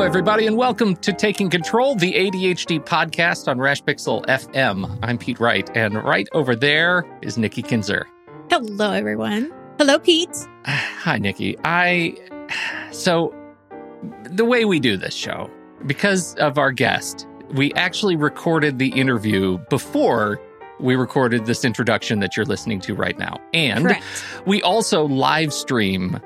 Hello, everybody, and welcome to Taking Control, the ADHD podcast on Rashpixel FM. I'm Pete Wright, and right over there is Nikki Kinzer. Hello, everyone. Hello, Pete. Hi, Nikki. I so the way we do this show, because of our guest, we actually recorded the interview before we recorded this introduction that you're listening to right now. And Correct. we also live stream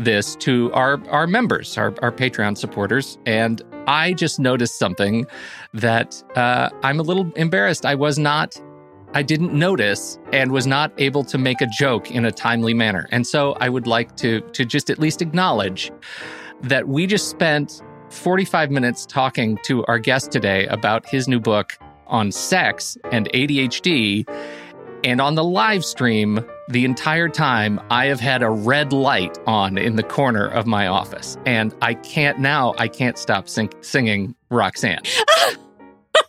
this to our our members, our, our Patreon supporters. And I just noticed something that uh, I'm a little embarrassed. I was not, I didn't notice and was not able to make a joke in a timely manner. And so I would like to to just at least acknowledge that we just spent 45 minutes talking to our guest today about his new book on sex and ADHD. And on the live stream, the entire time, I have had a red light on in the corner of my office. And I can't now, I can't stop sing- singing Roxanne.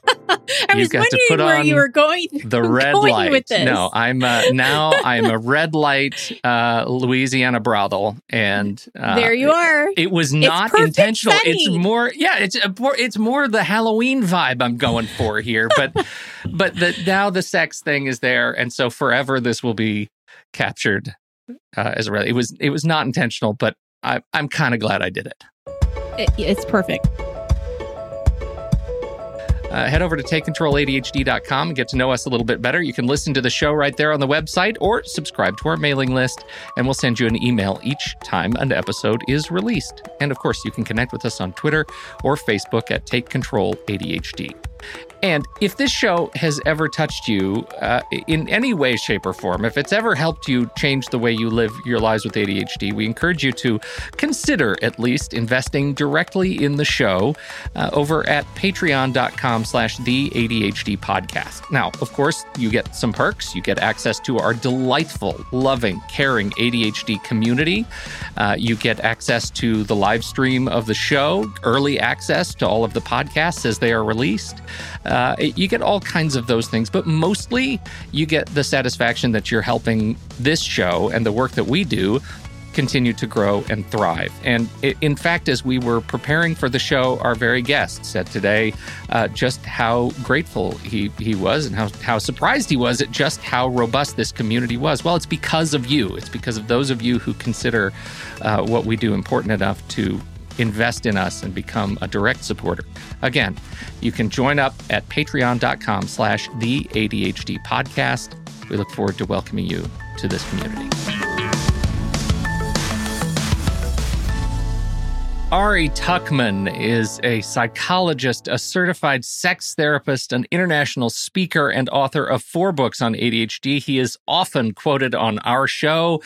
I was wondering where you were going. The red going light. with this. No, I'm uh, now I'm a red light uh, Louisiana brothel, and uh, there you are. It was not perfect intentional. It's more, yeah. It's a, more- it's more the Halloween vibe I'm going for here. But but the now the sex thing is there, and so forever this will be captured uh, as a. red- It was it was not intentional, but I, I'm kind of glad I did it. It- it's perfect. Uh, head over to takecontroladhd.com and get to know us a little bit better. You can listen to the show right there on the website or subscribe to our mailing list, and we'll send you an email each time an episode is released. And of course, you can connect with us on Twitter or Facebook at Take Control ADHD. And if this show has ever touched you uh, in any way, shape, or form, if it's ever helped you change the way you live your lives with ADHD, we encourage you to consider at least investing directly in the show uh, over at patreon.com slash the ADHD podcast. Now, of course, you get some perks. You get access to our delightful, loving, caring ADHD community. Uh, you get access to the live stream of the show, early access to all of the podcasts as they are released. Uh, you get all kinds of those things, but mostly you get the satisfaction that you're helping this show and the work that we do continue to grow and thrive. And in fact, as we were preparing for the show, our very guest said today uh, just how grateful he, he was and how, how surprised he was at just how robust this community was. Well, it's because of you. It's because of those of you who consider uh, what we do important enough to invest in us and become a direct supporter. Again, you can join up at patreon.com slash the ADHD podcast. We look forward to welcoming you to this community. Ari Tuckman is a psychologist, a certified sex therapist, an international speaker, and author of four books on ADHD. He is often quoted on our show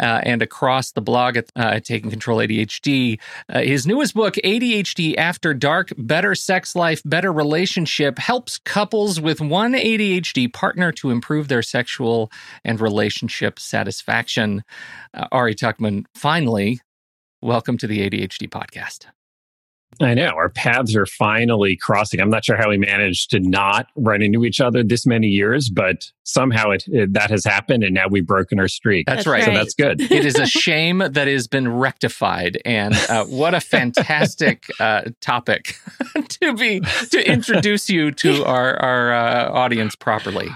uh, and across the blog at, uh, Taking Control ADHD. Uh, his newest book, ADHD After Dark Better Sex Life, Better Relationship, helps couples with one ADHD partner to improve their sexual and relationship satisfaction. Uh, Ari Tuckman, finally, welcome to the ADHD podcast. I know our paths are finally crossing. I'm not sure how we managed to not run into each other this many years, but somehow it, it that has happened, and now we've broken our streak. That's, That's right. So that's good. it is a shame that has been rectified, and uh, what a fantastic uh, topic to be to introduce you to our our uh, audience properly.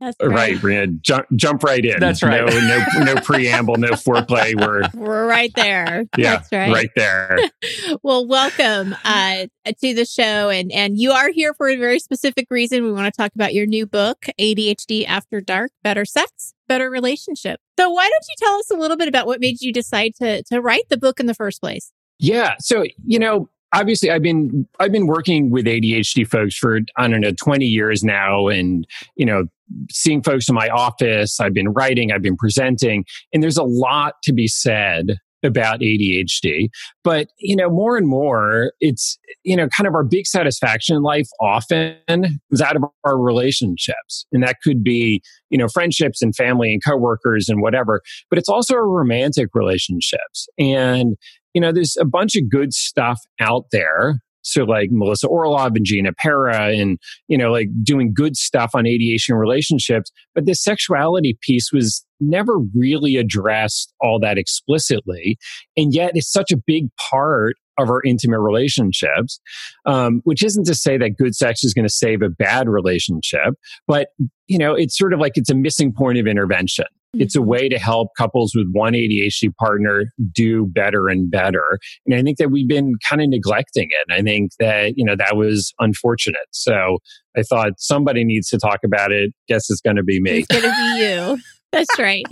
That's right. right. We're gonna jump jump right in. That's right. No no, no preamble, no foreplay. We're we're right there. Yeah, That's right. Right there. well, welcome uh, to the show, and and you are here for a very specific reason. We want to talk about your new book, ADHD After Dark: Better Sex, Better Relationship. So, why don't you tell us a little bit about what made you decide to to write the book in the first place? Yeah. So you know, obviously I've been I've been working with ADHD folks for I don't know 20 years now and you know seeing folks in my office I've been writing I've been presenting and there's a lot to be said about ADHD but you know more and more it's you know kind of our big satisfaction in life often is out of our relationships. And that could be you know friendships and family and coworkers and whatever but it's also our romantic relationships. And you know, there's a bunch of good stuff out there. So like Melissa Orlov and Gina Pera and, you know, like doing good stuff on ADHD relationships. But the sexuality piece was never really addressed all that explicitly. And yet it's such a big part of our intimate relationships, um, which isn't to say that good sex is going to save a bad relationship, but you know, it's sort of like it's a missing point of intervention. Mm-hmm. It's a way to help couples with one ADHD partner do better and better. And I think that we've been kind of neglecting it. I think that, you know, that was unfortunate. So I thought somebody needs to talk about it. Guess it's going to be me. It's going to be you. That's right.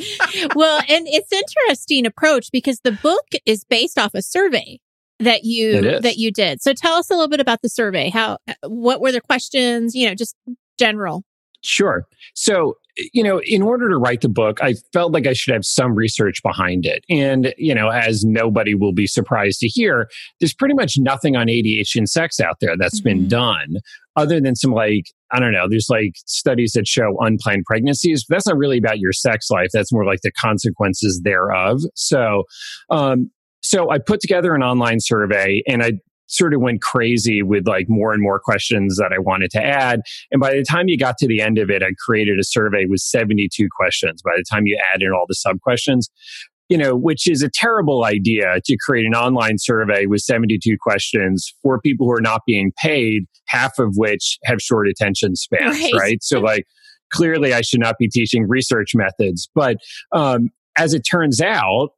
well, and it's interesting approach because the book is based off a survey that you that you did. So tell us a little bit about the survey. How what were the questions, you know, just general. Sure. So, you know, in order to write the book, I felt like I should have some research behind it. And, you know, as nobody will be surprised to hear, there's pretty much nothing on ADHD and sex out there that's mm-hmm. been done other than some like, I don't know, there's like studies that show unplanned pregnancies, but that's not really about your sex life. That's more like the consequences thereof. So, um, so I put together an online survey and I sort of went crazy with like more and more questions that I wanted to add. And by the time you got to the end of it, I created a survey with 72 questions. By the time you add in all the sub questions, you know, which is a terrible idea to create an online survey with 72 questions for people who are not being paid, half of which have short attention spans, right? right? So like, clearly I should not be teaching research methods. But um, as it turns out,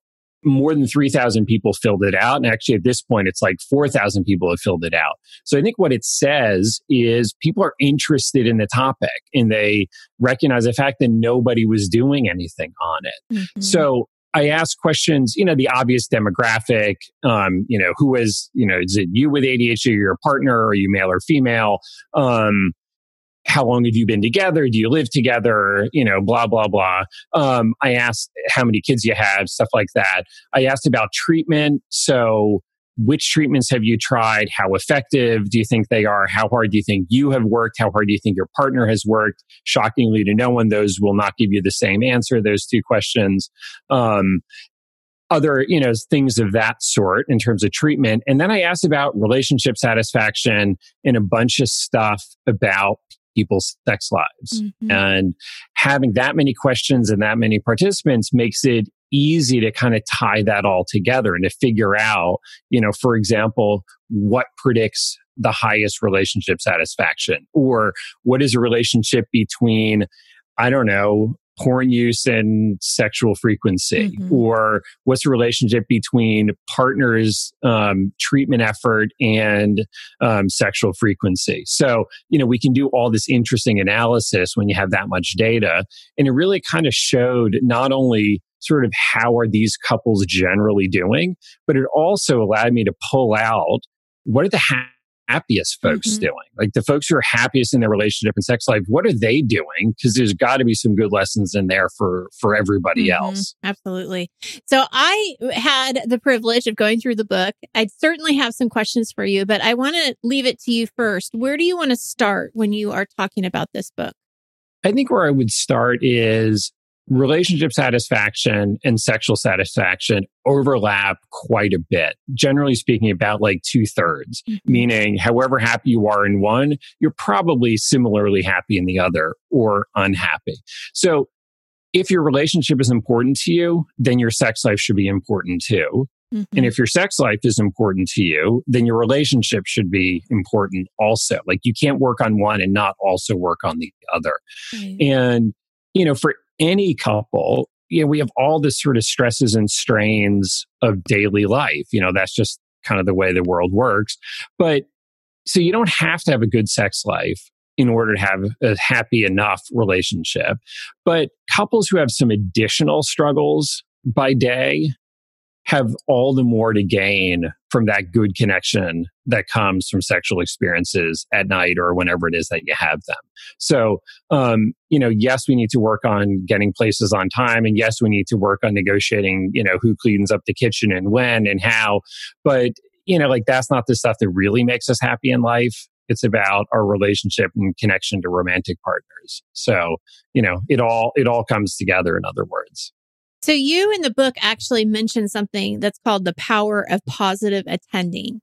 more than 3,000 people filled it out. And actually, at this point, it's like 4,000 people have filled it out. So I think what it says is people are interested in the topic and they recognize the fact that nobody was doing anything on it. Mm-hmm. So I asked questions, you know, the obvious demographic, um, you know, who is, you know, is it you with ADHD or your partner? Are you male or female? Um, how long have you been together? Do you live together? You know, blah, blah, blah. Um, I asked how many kids you have, stuff like that. I asked about treatment. So, which treatments have you tried? How effective do you think they are? How hard do you think you have worked? How hard do you think your partner has worked? Shockingly to no one, those will not give you the same answer, those two questions. Um, other, you know, things of that sort in terms of treatment. And then I asked about relationship satisfaction and a bunch of stuff about people's sex lives. Mm-hmm. And having that many questions and that many participants makes it easy to kind of tie that all together and to figure out, you know, for example, what predicts the highest relationship satisfaction or what is a relationship between I don't know, porn use and sexual frequency? Mm-hmm. or what's the relationship between partners um, treatment effort and um, sexual frequency? So you know we can do all this interesting analysis when you have that much data. And it really kind of showed not only sort of how are these couples generally doing but it also allowed me to pull out what are the ha- happiest folks mm-hmm. doing? Like the folks who are happiest in their relationship and sex life, what are they doing? Because there's got to be some good lessons in there for for everybody mm-hmm. else. Absolutely. So I had the privilege of going through the book. I'd certainly have some questions for you, but I want to leave it to you first. Where do you want to start when you are talking about this book? I think where I would start is relationship satisfaction and sexual satisfaction overlap quite a bit. Generally speaking, about like two thirds, mm-hmm. meaning however happy you are in one, you're probably similarly happy in the other or unhappy. So if your relationship is important to you, then your sex life should be important too. Mm-hmm. And if your sex life is important to you, then your relationship should be important also. Like you can't work on one and not also work on the other. And you know, for any couple, you know, we have all the sort of stresses and strains of daily life. You know, that's just kind of the way the world works. But so you don't have to have a good sex life in order to have a happy enough relationship. But couples who have some additional struggles by day have all the more to gain from that good connection that comes from sexual experiences at night or whenever it is that you have them. So, um, you know, yes, we need to work on getting places on time. And yes, we need to work on negotiating, you know, who cleans up the kitchen and when and how. But, you know, like that's not the stuff that really makes us happy in life. It's about our relationship and connection to romantic partners. So, you know, it all, it all comes together in other words. So you in the book actually mentioned something that's called the power of positive attending.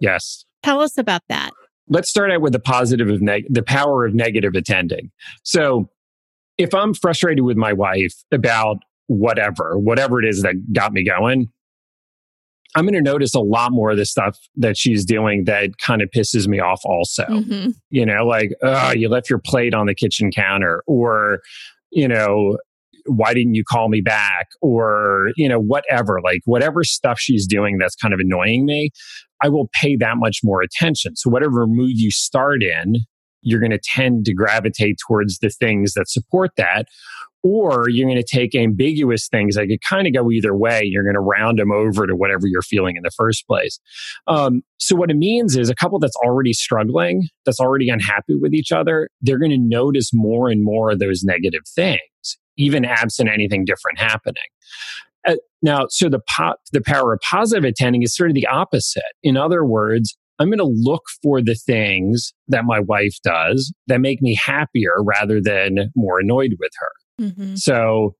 Yes. Tell us about that. Let's start out with the positive of neg- the power of negative attending. So if I'm frustrated with my wife about whatever, whatever it is that got me going, I'm going to notice a lot more of the stuff that she's doing that kind of pisses me off also. Mm-hmm. You know, like, oh, you left your plate on the kitchen counter or, you know, why didn't you call me back? Or you know whatever like whatever stuff she's doing that's kind of annoying me i will pay that much more attention. So whatever mood you start in you're going to tend to gravitate towards the things that support that or you're going to take ambiguous things that could kind of go either way. You're going to round them over to whatever you're feeling in the first place. Um, so what it means is a couple that's already struggling, that's already unhappy with each other, they're going to notice more and more of those negative things even absent anything different happening. Uh, now, so the po- the power of positive attending is sort of the opposite. In other words, I'm going to look for the things that my wife does that make me happier rather than more annoyed with her. Mm-hmm. So,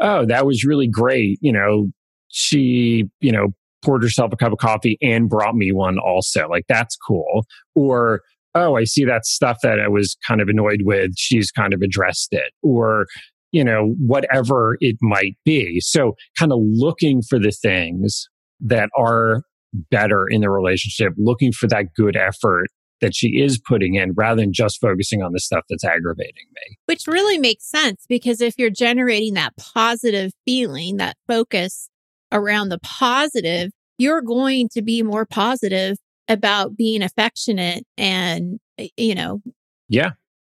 oh, that was really great. You know, she, you know, poured herself a cup of coffee and brought me one also. Like, that's cool. Or, oh, I see that stuff that I was kind of annoyed with. She's kind of addressed it. Or, you know, whatever it might be. So kind of looking for the things that are better in the relationship, looking for that good effort that she is putting in rather than just focusing on the stuff that's aggravating me. Which really makes sense because if you're generating that positive feeling, that focus around the positive, you're going to be more positive about being affectionate and, you know, yeah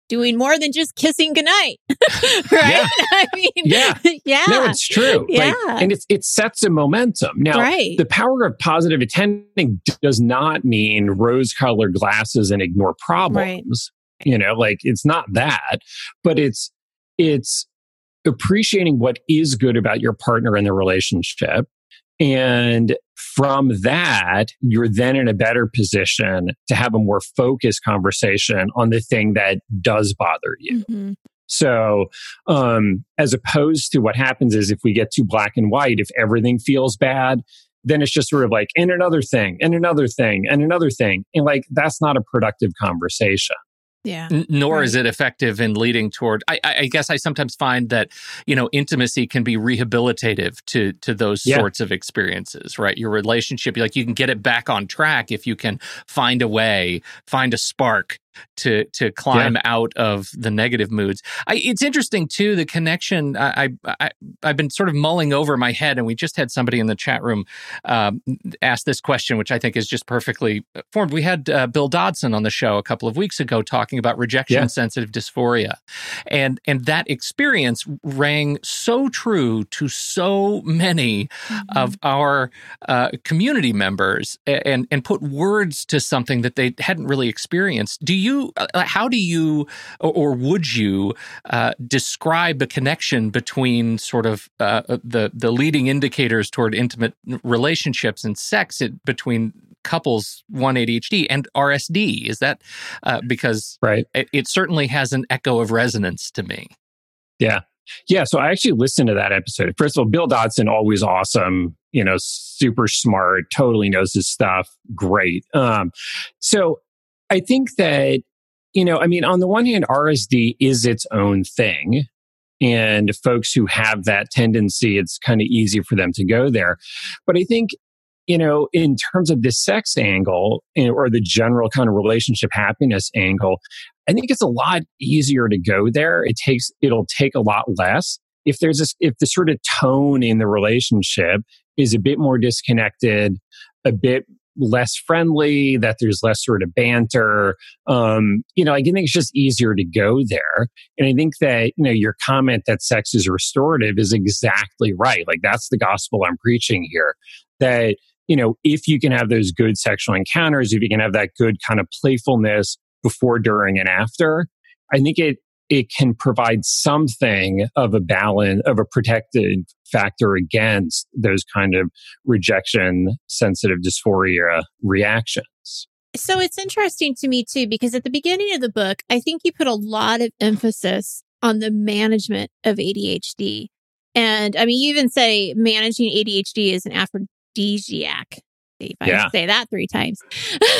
doing more than just kissing goodnight. right? Yeah. I mean, yeah. yeah. No, it's true. Yeah. Like, and it's, it sets a momentum. Now, right. the power of positive attending does not mean rose colored glasses and ignore problems. Right. You know, like it's not that, but it's, it's appreciating what is good about your partner in the relationship and from that, you're then in a better position to have a more focused conversation on the thing that does bother you. Mm-hmm. So, um, as opposed to what happens is if we get too black and white, if everything feels bad, then it's just sort of like, and another thing, and another thing, and another thing. And like, that's not a productive conversation. Yeah. N- nor right. is it effective in leading toward. I, I, guess I sometimes find that you know intimacy can be rehabilitative to to those yeah. sorts of experiences. Right, your relationship, like you can get it back on track if you can find a way, find a spark to to climb yeah. out of the negative moods. I, it's interesting too the connection. I, I I've been sort of mulling over my head, and we just had somebody in the chat room um, ask this question, which I think is just perfectly formed. We had uh, Bill Dodson on the show a couple of weeks ago talking about rejection yeah. sensitive dysphoria, and and that experience rang so true to so many mm-hmm. of our uh, community members, and and put words to something that they hadn't really experienced. Do you uh, uh, how do you or, would you uh, describe the connection between sort of uh, uh, the the leading indicators toward intimate relationships and sex it, between couples one ADHD and RSD? Is that uh, because right? It, it certainly has an echo of resonance to me. Yeah. Yeah, so I actually listened to that episode. First of all, Bill Dodson, always awesome, you know, super smart, totally knows his stuff. Great. Um, so I think that, you know, I mean, on the one hand, RSD is its own thing. And folks who have that tendency, it's kind of easy for them to go there. But I think, you know, in terms of the sex angle eh, or the general kind of relationship happiness angle, I think it's a lot easier to go there. It takes, it'll take a lot less. If there's this, if the sort of tone in the relationship is a bit more disconnected, a bit less friendly, that there's less sort of banter. Um, you know, I think it's just easier to go there. And I think that, you know, your comment that sex is restorative is exactly right. Like that's the gospel I'm preaching here. That, you know, if you can have those good sexual encounters, if you can have that good kind of playfulness before, during, and after, I think it it can provide something of a balance of a protected factor against those kind of rejection sensitive dysphoria reactions. So it's interesting to me too, because at the beginning of the book, I think you put a lot of emphasis on the management of ADHD. And I mean, you even say managing ADHD is an aphrodisiac if I yeah. say that three times.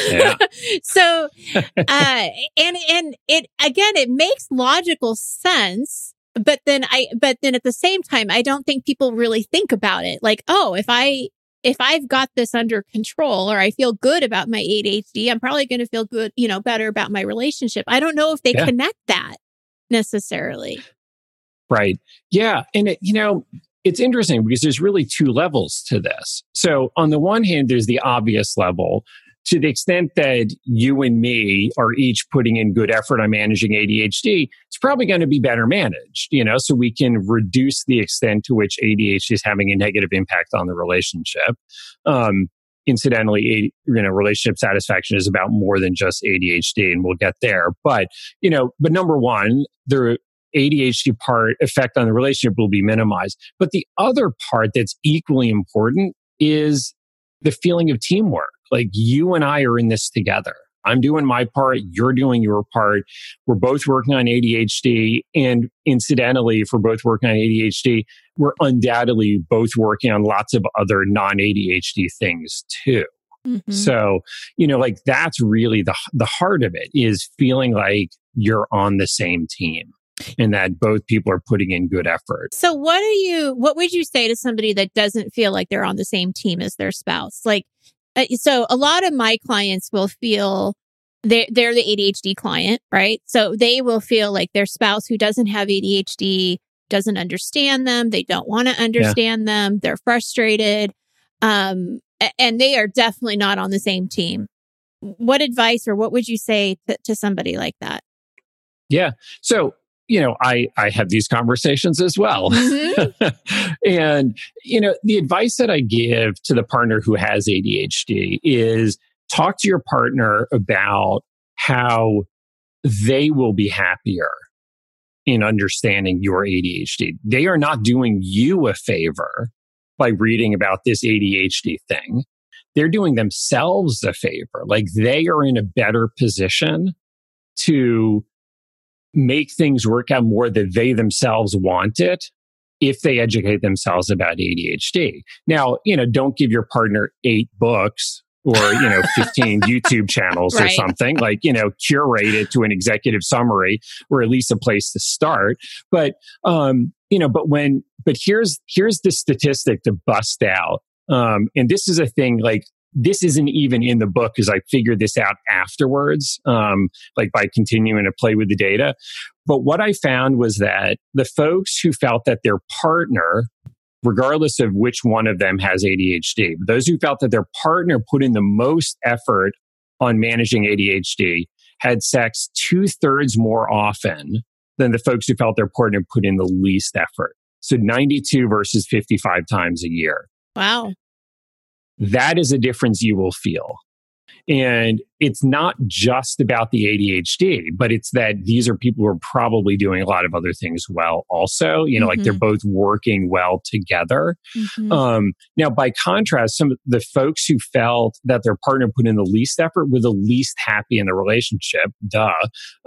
Yeah. so, uh, and, and it, again, it makes logical sense. But then I, but then at the same time, I don't think people really think about it. Like, oh, if I, if I've got this under control or I feel good about my ADHD, I'm probably going to feel good, you know, better about my relationship. I don't know if they yeah. connect that necessarily. Right. Yeah. And it, you know, it's interesting because there's really two levels to this. So on the one hand, there's the obvious level. To the extent that you and me are each putting in good effort on managing ADHD, it's probably going to be better managed, you know, so we can reduce the extent to which ADHD is having a negative impact on the relationship. Um, incidentally, you know, relationship satisfaction is about more than just ADHD, and we'll get there. But you know, but number one, there ADHD part effect on the relationship will be minimized. But the other part that's equally important is the feeling of teamwork. Like you and I are in this together. I'm doing my part. You're doing your part. We're both working on ADHD. And incidentally, if we're both working on ADHD, we're undoubtedly both working on lots of other non ADHD things too. Mm-hmm. So, you know, like that's really the, the heart of it is feeling like you're on the same team and that both people are putting in good effort. So what are you what would you say to somebody that doesn't feel like they're on the same team as their spouse? Like uh, so a lot of my clients will feel they're, they're the ADHD client, right? So they will feel like their spouse who doesn't have ADHD doesn't understand them. They don't want to understand yeah. them. They're frustrated. Um, and they are definitely not on the same team. What advice or what would you say to, to somebody like that? Yeah. So you know, I, I have these conversations as well. Mm-hmm. and, you know, the advice that I give to the partner who has ADHD is talk to your partner about how they will be happier in understanding your ADHD. They are not doing you a favor by reading about this ADHD thing. They're doing themselves a favor. Like they are in a better position to make things work out more that they themselves want it if they educate themselves about ADHD. Now, you know, don't give your partner eight books or, you know, 15 YouTube channels right. or something like, you know, curate it to an executive summary or at least a place to start. But, um, you know, but when, but here's, here's the statistic to bust out. Um, and this is a thing like this isn't even in the book because I figured this out afterwards, um, like by continuing to play with the data. But what I found was that the folks who felt that their partner, regardless of which one of them has ADHD, those who felt that their partner put in the most effort on managing ADHD had sex two thirds more often than the folks who felt their partner put in the least effort. So 92 versus 55 times a year. Wow that is a difference you will feel. And it's not just about the ADHD, but it's that these are people who are probably doing a lot of other things well also. You know, mm-hmm. like they're mm-hmm. both working well together. Mm-hmm. Um, now, by contrast, some of the folks who felt that their partner put in the least effort were the least happy in the relationship. Duh.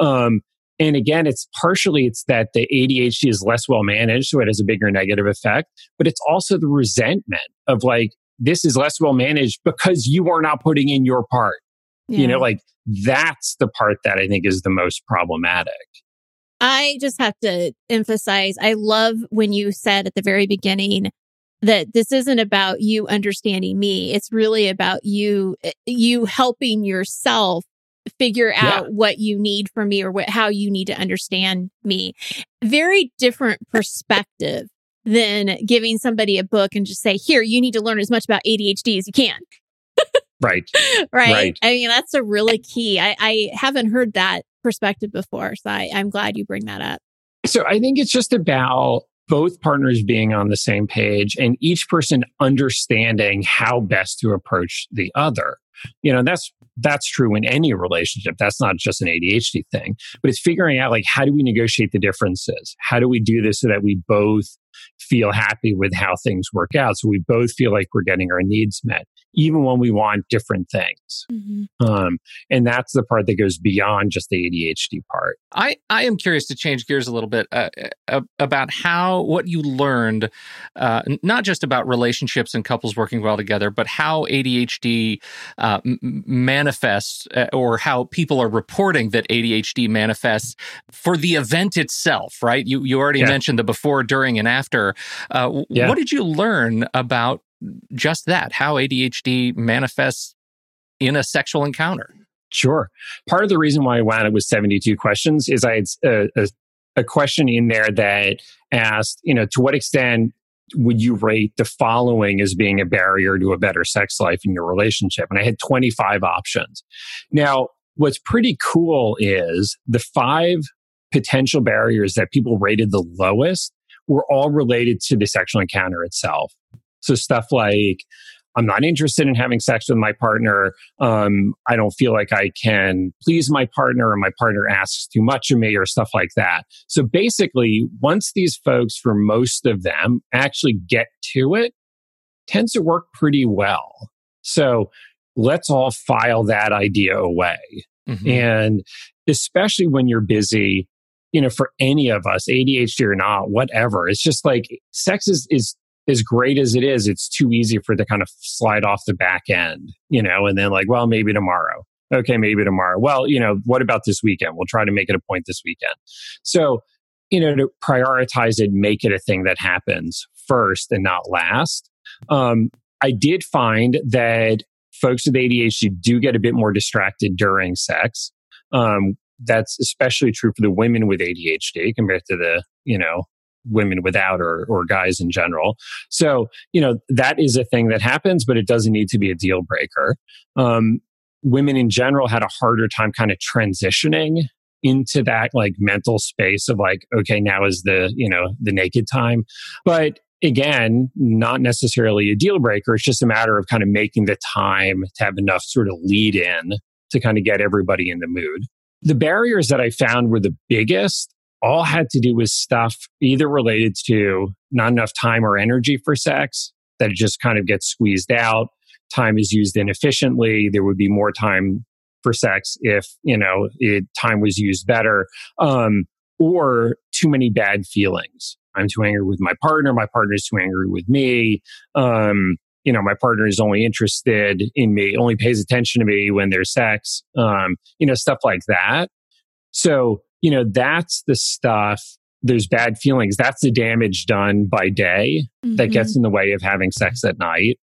Um, and again, it's partially it's that the ADHD is less well managed, so it has a bigger negative effect. But it's also the resentment of like, this is less well managed because you are not putting in your part. Yeah. You know, like that's the part that I think is the most problematic. I just have to emphasize I love when you said at the very beginning that this isn't about you understanding me. It's really about you eh, you helping yourself figure out yeah. what you need from me or what, how you need to understand me. Very different perspective than giving somebody a book and just say, here, you need to learn as much about ADHD as you can. right. right. Right. I mean, that's a really key. I, I haven't heard that perspective before. So I, I'm glad you bring that up. So I think it's just about both partners being on the same page and each person understanding how best to approach the other. You know, that's that's true in any relationship. That's not just an ADHD thing, but it's figuring out like how do we negotiate the differences? How do we do this so that we both feel happy with how things work out. So we both feel like we're getting our needs met, even when we want different things. Mm-hmm. Um, and that's the part that goes beyond just the ADHD part. I, I am curious to change gears a little bit uh, uh, about how what you learned, uh, not just about relationships and couples working well together, but how ADHD uh, m- manifests uh, or how people are reporting that ADHD manifests for the event itself, right? You, you already yeah. mentioned the before, during, and after. Uh, yeah. What did you learn about just that, how ADHD manifests in a sexual encounter? Sure. Part of the reason why I wound up with 72 questions is I had a, a, a question in there that asked, you know, to what extent would you rate the following as being a barrier to a better sex life in your relationship? And I had 25 options. Now, what's pretty cool is the five potential barriers that people rated the lowest were all related to the sexual encounter itself. So stuff like, I'm not interested in having sex with my partner. Um, I don't feel like I can please my partner, or my partner asks too much of me, or stuff like that. So basically, once these folks, for most of them, actually get to it, tends to work pretty well. So let's all file that idea away. Mm-hmm. And especially when you're busy, you know, for any of us, ADHD or not, whatever, it's just like sex is, is as great as it is, it's too easy for it to kind of slide off the back end, you know, and then like, well, maybe tomorrow. Okay, maybe tomorrow. Well, you know, what about this weekend? We'll try to make it a point this weekend. So, you know, to prioritize it, make it a thing that happens first and not last. Um, I did find that folks with ADHD do get a bit more distracted during sex. Um, that's especially true for the women with ADHD compared to the, you know, women without or, or guys in general. So, you know, that is a thing that happens, but it doesn't need to be a deal breaker. Um, women in general had a harder time kind of transitioning into that like mental space of like, okay, now is the, you know, the naked time. But again, not necessarily a deal breaker. It's just a matter of kind of making the time to have enough sort of lead in to kind of get everybody in the mood. The barriers that I found were the biggest all had to do with stuff either related to not enough time or energy for sex, that it just kind of gets squeezed out. Time is used inefficiently. There would be more time for sex if, you know, it, time was used better. Um, or too many bad feelings. I'm too angry with my partner. My partner is too angry with me. Um, you know, my partner is only interested in me, only pays attention to me when there's sex, um, you know, stuff like that. So, you know, that's the stuff. There's bad feelings. That's the damage done by day mm-hmm. that gets in the way of having sex at night.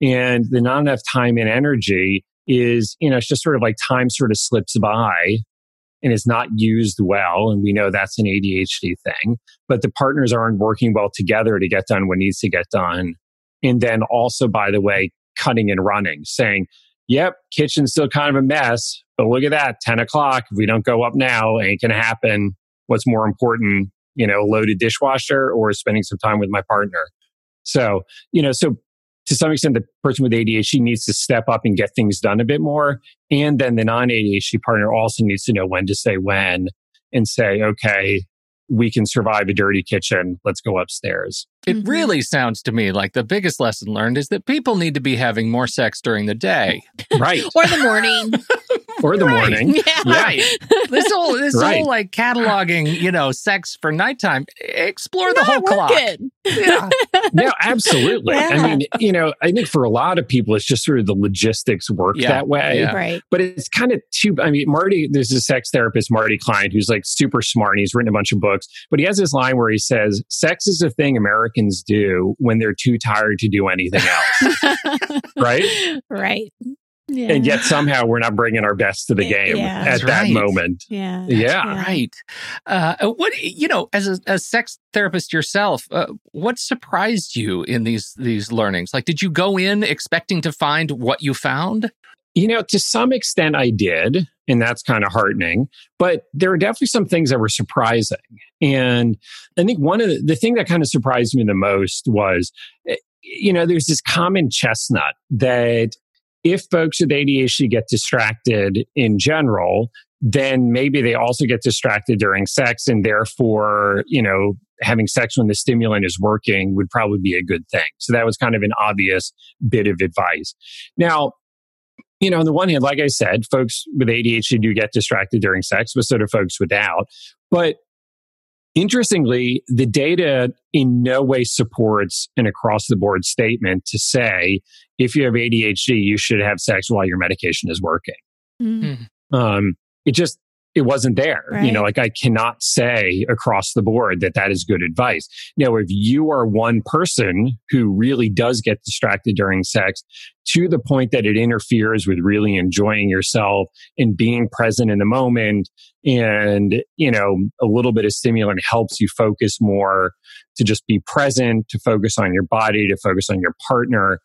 And the not enough time and energy is, you know, it's just sort of like time sort of slips by and is not used well. And we know that's an ADHD thing, but the partners aren't working well together to get done what needs to get done. And then also, by the way, cutting and running, saying, yep, kitchen's still kind of a mess, but look at that, 10 o'clock. If we don't go up now, ain't going to happen. What's more important, you know, loaded dishwasher or spending some time with my partner? So, you know, so to some extent, the person with ADHD needs to step up and get things done a bit more. And then the non ADHD partner also needs to know when to say when and say, okay, we can survive a dirty kitchen. Let's go upstairs. It mm-hmm. really sounds to me like the biggest lesson learned is that people need to be having more sex during the day. Right. or the morning. or the right. morning. Yeah. Right. this whole this right. whole like cataloging, you know, sex for nighttime. Explore the whole clock. Yeah. no, absolutely. Yeah. I mean, you know, I think for a lot of people it's just sort of the logistics work yeah. that way. Yeah. Right. But it's kind of too I mean, Marty, there's a sex therapist, Marty Klein, who's like super smart and he's written a bunch of books, but he has this line where he says, Sex is a thing Americans do when they're too tired to do anything else. right? Right. Yeah. And yet somehow we're not bringing our best to the game Yeah. at That's that right. moment. yeah. Yeah. Right. Uh, what you know, as a, a sex therapist yourself, uh, what surprised you in these these learnings? Like, did you go in expecting to find what you found? You know, to some extent I did, and that's kind of heartening, but there are definitely some things that were surprising. And I think one of the, the thing that kind of surprised me the most was, eh, you know, there's this common chestnut that if folks with ADHD get distracted in general, then maybe they also get distracted during sex and therefore, you know, having sex when the stimulant is working would probably be a good thing. So that was kind of an obvious bit of advice. Now, you know, on the one hand, like I said, folks with ADHD do get distracted during sex, but so do folks without. But interestingly, the data in no way supports an across the board statement to say if you have ADHD, you should have sex while your medication is working. Mm. Um, it just, it wasn't there. You know, like I cannot say across the board that that is good advice. Now, if you are one person who really does get distracted during sex to the point that it interferes with really enjoying yourself and being present in the moment and, you know, a little bit of stimulant helps you focus more to just be present, to focus on your body, to focus on your partner,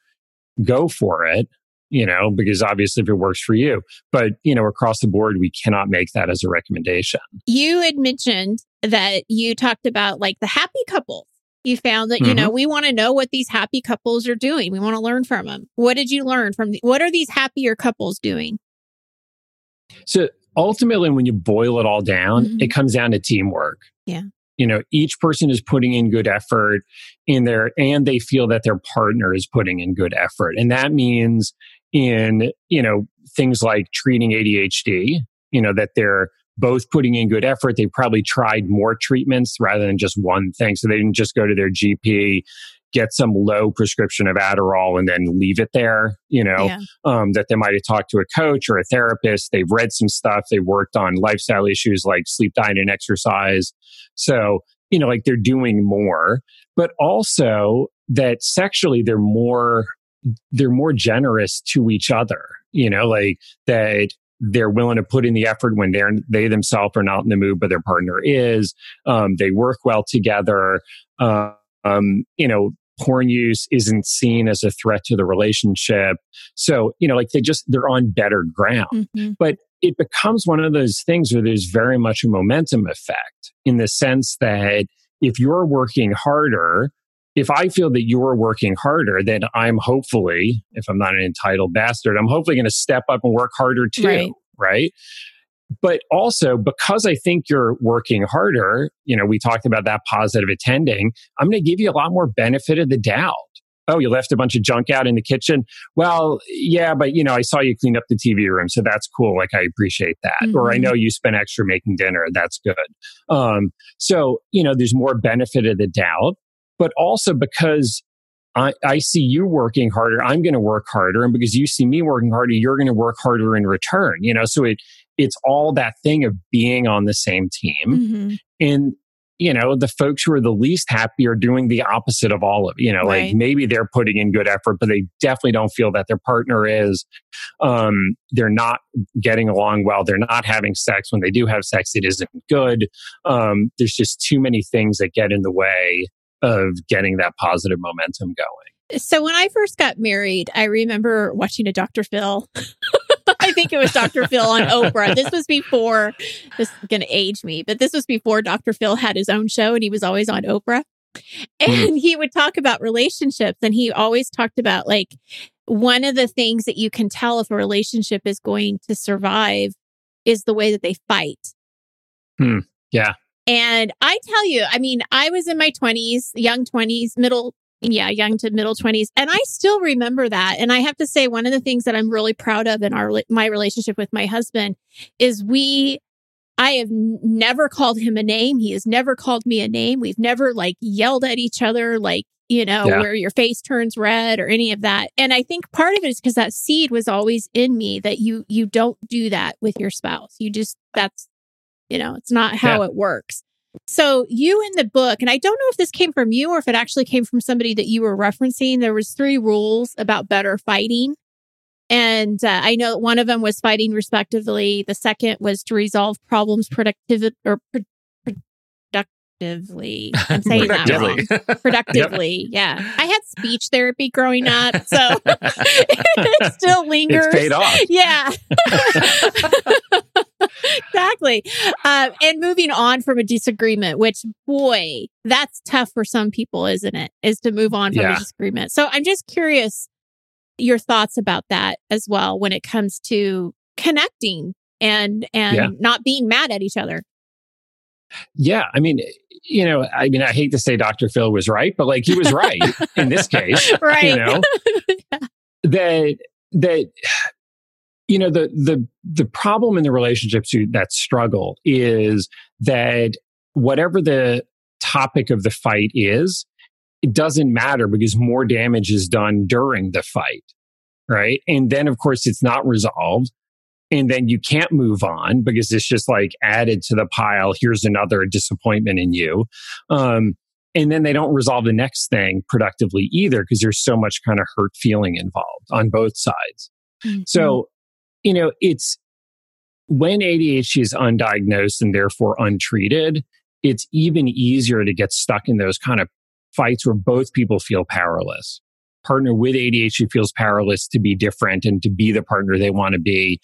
go for it you know, because obviously if it works for you. But, you know, across the board, we cannot make that as a recommendation. You had mentioned that you talked about like the happy couples. You found that, you know, we want to know what these happy couples are doing. We want to learn from them. What did you learn from the, what are these happier couples doing? So ultimately, when you boil it all down, Mhm. it comes down to teamwork. Yeah. You know, each person is putting in good effort in their, and they feel that their partner is putting in good effort. And that means in, you know, things like treating ADHD, you know, that they're both putting in good effort. They probably tried more treatments rather than just one thing. So they didn't just go to their GP, get some low prescription of Adderall and then leave it there, you know, Yeah. um, that they might have talked to a coach or a therapist. They've read some stuff. They worked on lifestyle issues like sleep, diet, and exercise. So, you know, like they're doing more, but also that sexually they're more, they're more generous to each other, you know, like that they're willing to put in the effort when they're, they themselves are not in the mood, but their partner is. Um, they work well together. Uh, um, you know, porn use isn't seen as a threat to the relationship. So, you know, like they just, they're on better ground. Mhm. It becomes one of those things where there's very much a momentum effect in the sense that if you're working harder, if I feel that you're working harder, then I'm hopefully, if I'm not an entitled bastard, I'm hopefully going to step up and work harder too. Right. right? But also because I think you're working harder, you know, we talked about that positive attending. I'm going to give you a lot more benefit of the doubt. Oh, you left a bunch of junk out in the kitchen. Well, yeah, but you know, I saw you clean up the TV room, so that's cool. Like I appreciate that. Or I Mhm. know you spent extra making dinner. That's good. Um, so you know, there's more benefit of the doubt, but also because I, I see you working harder, I'm going to work harder, and because you see me working harder, you're going to work harder in return. You know, so it it's all that thing of being on the same team, Mhm. and you know the folks who are the least happy are doing the opposite of all of you know Right. like maybe they're putting in good effort but they definitely don't feel that their partner is um they're not getting along well they're not having sex when they do have sex it isn't good um there's just too many things that get in the way of getting that positive momentum going So when I first got married, I remember watching a Dr. Phil. I think it was Dr. Phil on Oprah. This was before this is going to age me, but this was before Dr. Phil had his own show and he was always on Oprah. And he would talk about relationships and he always talked about like one of the things that you can tell if a relationship is going to survive is the way that they fight. Hmm. Yeah. And I tell you, I mean, I was in my 20s, young 20s, middle yeah, young to middle 20s. And I still remember that. And I have to say, one of the things that I'm really proud of in our, my relationship with my husband is we, I have never called him a name. He has never called me a name. We've never like yelled at each other, like, you know, Yeah. where your face turns red or any of that. And I think part of it is because that seed was always in me that you, you don't do that with your spouse. You just, that's, you know, it's not how it works. So you in the book, and I don't know if this came from you or if it actually came from somebody that you were referencing. There was three rules about better fighting. And uh, I know one of them was fighting respectively. The second was to resolve problems productive or pro- productively. I'm saying that wrong. Productively. yep. Yeah. I had speech therapy growing up, so it still lingers. It's paid off. Yeah. exactly. Uh, and moving on from a disagreement, which boy, that's tough for some people, isn't it? Is to move on from yeah. a disagreement. So I'm just curious your thoughts about that as well when it comes to connecting and and yeah. not being mad at each other. Yeah, I mean, you know, I mean, I hate to say Dr. Phil was right, but like he was right in this case, right? You know, yeah. that that you know the the the problem in the relationships that struggle is that whatever the topic of the fight is, it doesn't matter because more damage is done during the fight, right? And then of course it's not resolved. And then you can't move on because it's just like added to the pile. Here's another disappointment in you. Um, and then they don't resolve the next thing productively either because there's so much kind of hurt feeling involved on both sides. Mm-hmm. So you know, it's when ADHD is undiagnosed and therefore untreated, it's even easier to get stuck in those kind of fights where both people feel powerless. Partner with ADHD feels powerless to be different and to be the partner they want to be.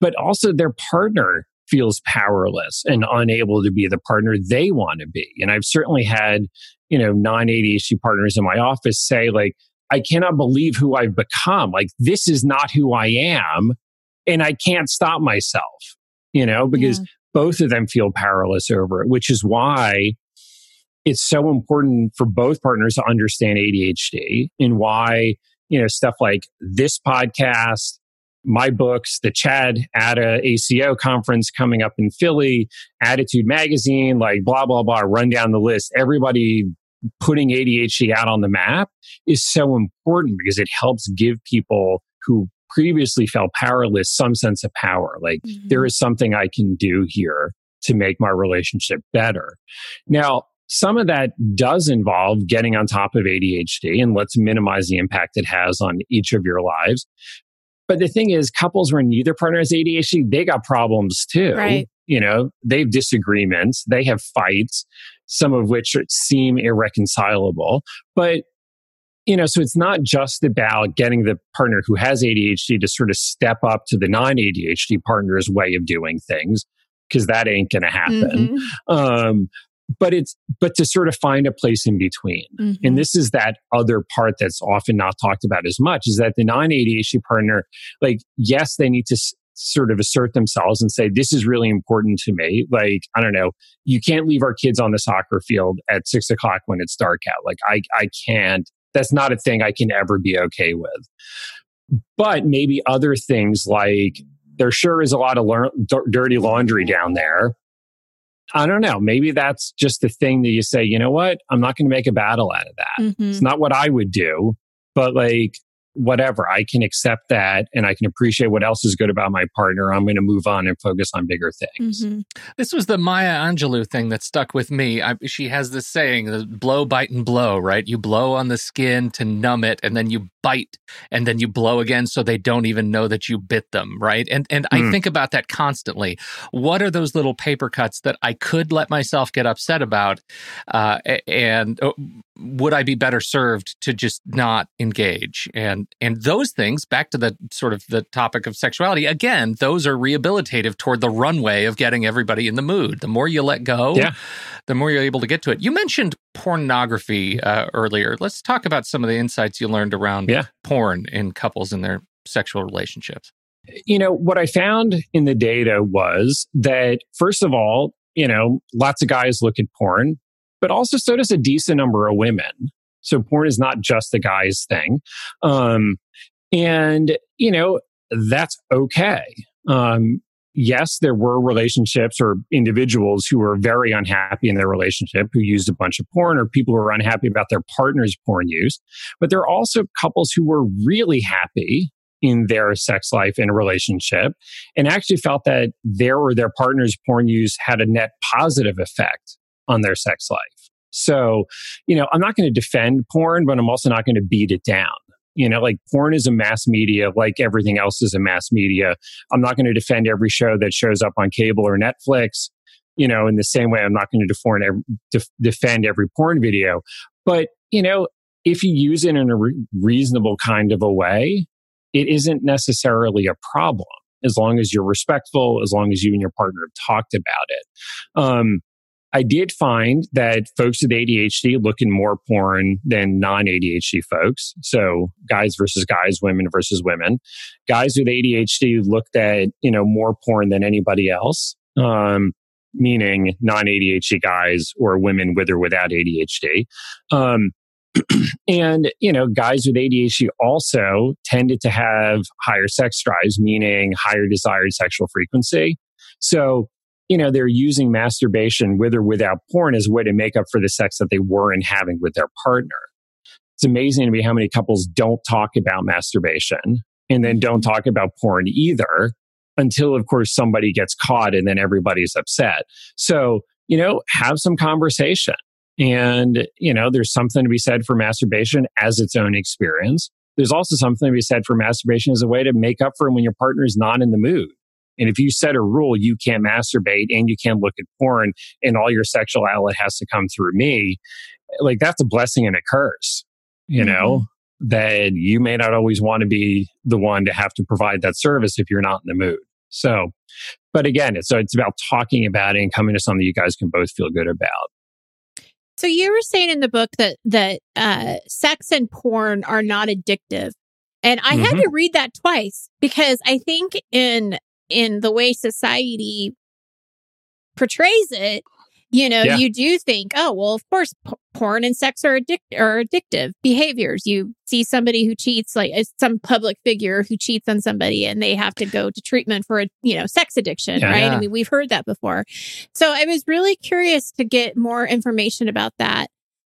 But also their partner feels powerless and unable to be the partner they want to be. And I've certainly had, you know, non ADHD partners in my office say, like, I cannot believe who I've become. Like, this is not who I am and I can't stop myself, you know, because yeah. both of them feel powerless over it, which is why it's so important for both partners to understand ADHD and why, you know, stuff like this podcast, my books, the CHADD ADDA ACO conference coming up in Philly, ADDitude Magazine, like blah, blah, blah, run down the list. Everybody putting ADHD out on the map is so important because it helps give people who previously felt powerless some sense of power. Like mm-hmm. there is something I can do here to make my relationship better. Now, some of that does involve getting on top of ADHD and let's minimize the impact it has on each of your lives. But the thing is, couples where neither partner has ADHD, they got problems too. Right. You know, they have disagreements, they have fights, some of which seem irreconcilable. But you know, so it's not just about getting the partner who has ADHD to sort of step up to the non ADHD partner's way of doing things, because that ain't going to happen. Mm-hmm. Um, but it's but to sort of find a place in between mm-hmm. and this is that other part that's often not talked about as much is that the non-adhd partner like yes they need to s- sort of assert themselves and say this is really important to me like i don't know you can't leave our kids on the soccer field at six o'clock when it's dark out like i i can't that's not a thing I can ever be okay with. But maybe other things like there sure is a lot of lear- dirty laundry down there. I don't know. Maybe that's just the thing that you say, you know what? I'm not going to make a battle out of that. Mm-hmm. It's not what I would do, but like whatever. I can accept that and I can appreciate what else is good about my partner. I'm going to move on and focus on bigger things. Mm-hmm. This was the Maya Angelou thing that stuck with me. I, she has this saying, the blow, bite, and blow, right? You blow on the skin to numb it, and then you bite, and then you blow again so they don't even know that you bit them, right? And and mm. I think about that constantly. What are those little paper cuts that I could let myself get upset about? Uh, and uh, would I be better served to just not engage? And and those things, back to the sort of the topic of sexuality, again, those are rehabilitative toward the runway of getting everybody in the mood. The more you let go, yeah. the more you're able to get to it. You mentioned pornography uh, earlier. Let's talk about some of the insights you learned around yeah. porn in couples and their sexual relationships. You know, what I found in the data was that, first of all, you know, lots of guys look at porn, but also so does a decent number of women. So porn is not just the guy's thing. Um, and, you know, that's okay. Um, yes, there were relationships or individuals who were very unhappy in their relationship who used a bunch of porn or people who were unhappy about their partner's porn use. But there are also couples who were really happy in their sex life and a relationship and actually felt that their or their partner's porn use had a net positive effect on their sex life. So, you know, I'm not going to defend porn, but I'm also not going to beat it down You know, like porn is a mass media, like everything else is a mass media. I'm not going to defend every show that shows up on cable or Netflix. You know, in the same way, I'm not going to defend every porn video. But, you know, if you use it in a re- reasonable kind of a way, it isn't necessarily a problem as long as you're respectful, as long as you and your partner have talked about it. Um, I did find that folks with ADHD look in more porn than non ADHD folks. So guys versus guys, women versus women. Guys with ADHD looked at, you know, more porn than anybody else. Um, meaning non ADHD guys or women with or without ADHD. Um, and, you know, guys with ADHD also tended to have higher sex drives, meaning higher desired sexual frequency. So you know, they're using masturbation with or without porn as a way to make up for the sex that they weren't having with their partner. It's amazing to me how many couples don't talk about masturbation and then don't mm-hmm. talk about porn either until, of course, somebody gets caught and then everybody's upset. So, you know, have some conversation. And, you know, there's something to be said for masturbation as its own experience. There's also something to be said for masturbation as a way to make up for when your partner is not in the mood. And if you set a rule, you can't masturbate and you can't look at porn and all your sexual outlet has to come through me, like that's a blessing and a curse, you mm-hmm. know, that you may not always want to be the one to have to provide that service if you're not in the mood. So, but again, it's, so it's about talking about it and coming to something you guys can both feel good about. So you were saying in the book that that uh, sex and porn are not addictive, and I mm-hmm. had to read that twice because I think in in the way society portrays it, you know, yeah. you do think, oh, well, of course, p- porn and sex are, addic- are addictive behaviors. You see somebody who cheats, like uh, some public figure who cheats on somebody, and they have to go to treatment for a, you know, sex addiction, yeah, right? Yeah. I mean, we've heard that before. So I was really curious to get more information about that.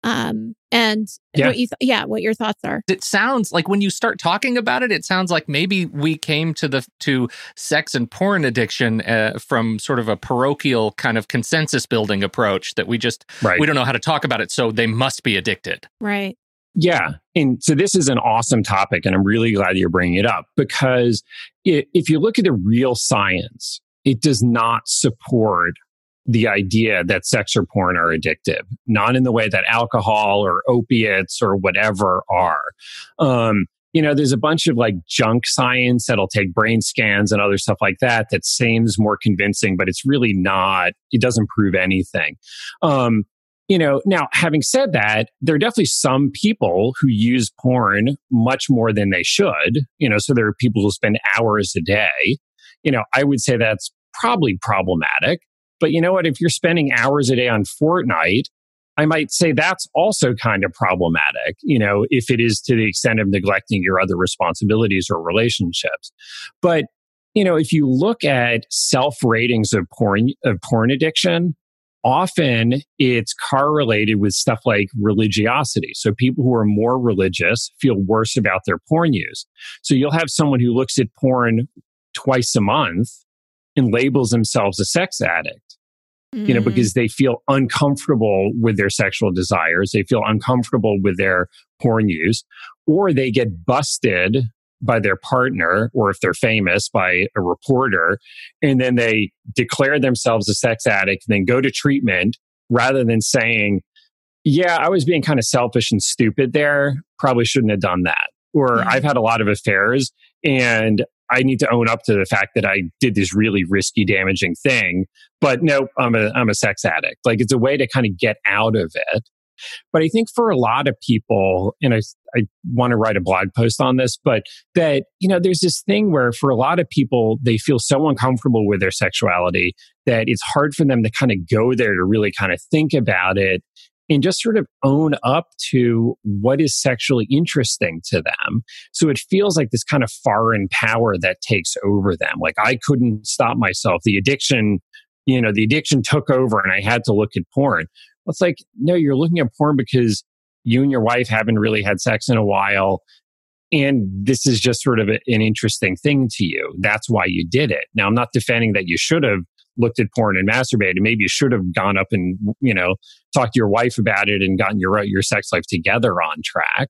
Um, and yeah. what you, th- yeah, what your thoughts are. It sounds like when you start talking about it, it sounds like maybe we came to the to sex and porn addiction uh, from sort of a parochial kind of consensus building approach that we just right. we don't know how to talk about it, so they must be addicted. Right. Yeah. And so this is an awesome topic, and I'm really glad you're bringing it up because it, if you look at the real science, it does not support the idea that sex or porn are addictive, not in the way that alcohol or opiates or whatever are. Um, you know, there's a bunch of like junk science that'll take brain scans and other stuff like that that seems more convincing, but it's really not, it doesn't prove anything. Um, you know, now having said that, there are definitely some people who use porn much more than they should. You know, so there are people who spend hours a day. You know, I would say that's probably problematic. But you know what? If you're spending hours a day on Fortnite, I might say that's also kind of problematic, you know, if it is to the extent of neglecting your other responsibilities or relationships. But, you know, if you look at self ratings of porn, of porn addiction, often it's correlated with stuff like religiosity. So people who are more religious feel worse about their porn use. So you'll have someone who looks at porn twice a month and labels themselves a sex addict mm. you know, mm. because they feel uncomfortable with their sexual desires. They feel uncomfortable with their porn use, or they get busted by their partner, or if they're famous, by a reporter, and then they declare themselves a sex addict, and then go to treatment rather than saying, yeah, I was being kind of selfish and stupid there. Probably shouldn't have done that. Or mm. I've had a lot of affairs and I need to own up to the fact that I did this really risky, damaging thing. But no, I'm a, I'm a sex addict. Like it's a way to kind of get out of it. But I think for a lot of people, and I, I want to write a blog post on this, but that, you know, there's this thing where for a lot of people, they feel so uncomfortable with their sexuality that it's hard for them to kind of go there to really kind of think about it and just sort of own up to what is sexually interesting to them. So it feels like this kind of foreign power that takes over them. Like I couldn't stop myself. The addiction, you know, the addiction took over and I had to look at porn. It's like, no, you're looking at porn because you and your wife haven't really had sex in a while. And this is just sort of a, an interesting thing to you. That's why you did it. Now, I'm not defending that you should have looked at porn and masturbated. Maybe you should have gone up and, you know, talked to your wife about it and gotten your, your sex life together on track.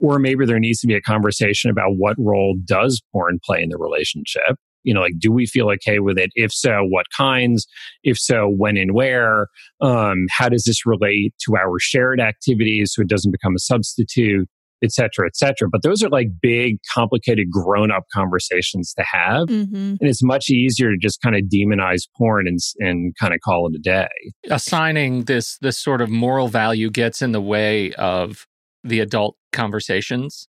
Or maybe there needs to be a conversation about what role does porn play in the relationship? You know, like, do we feel okay with it? If so, what kinds? If so, when and where? Um, how does this relate to our shared activities so it doesn't become a substitute? Et cetera, et cetera. But those are like big, complicated, grown up conversations to have. Mm-hmm. And it's much easier to just kind of demonize porn and, and kind of call it a day. Assigning this, this sort of moral value gets in the way of the adult conversations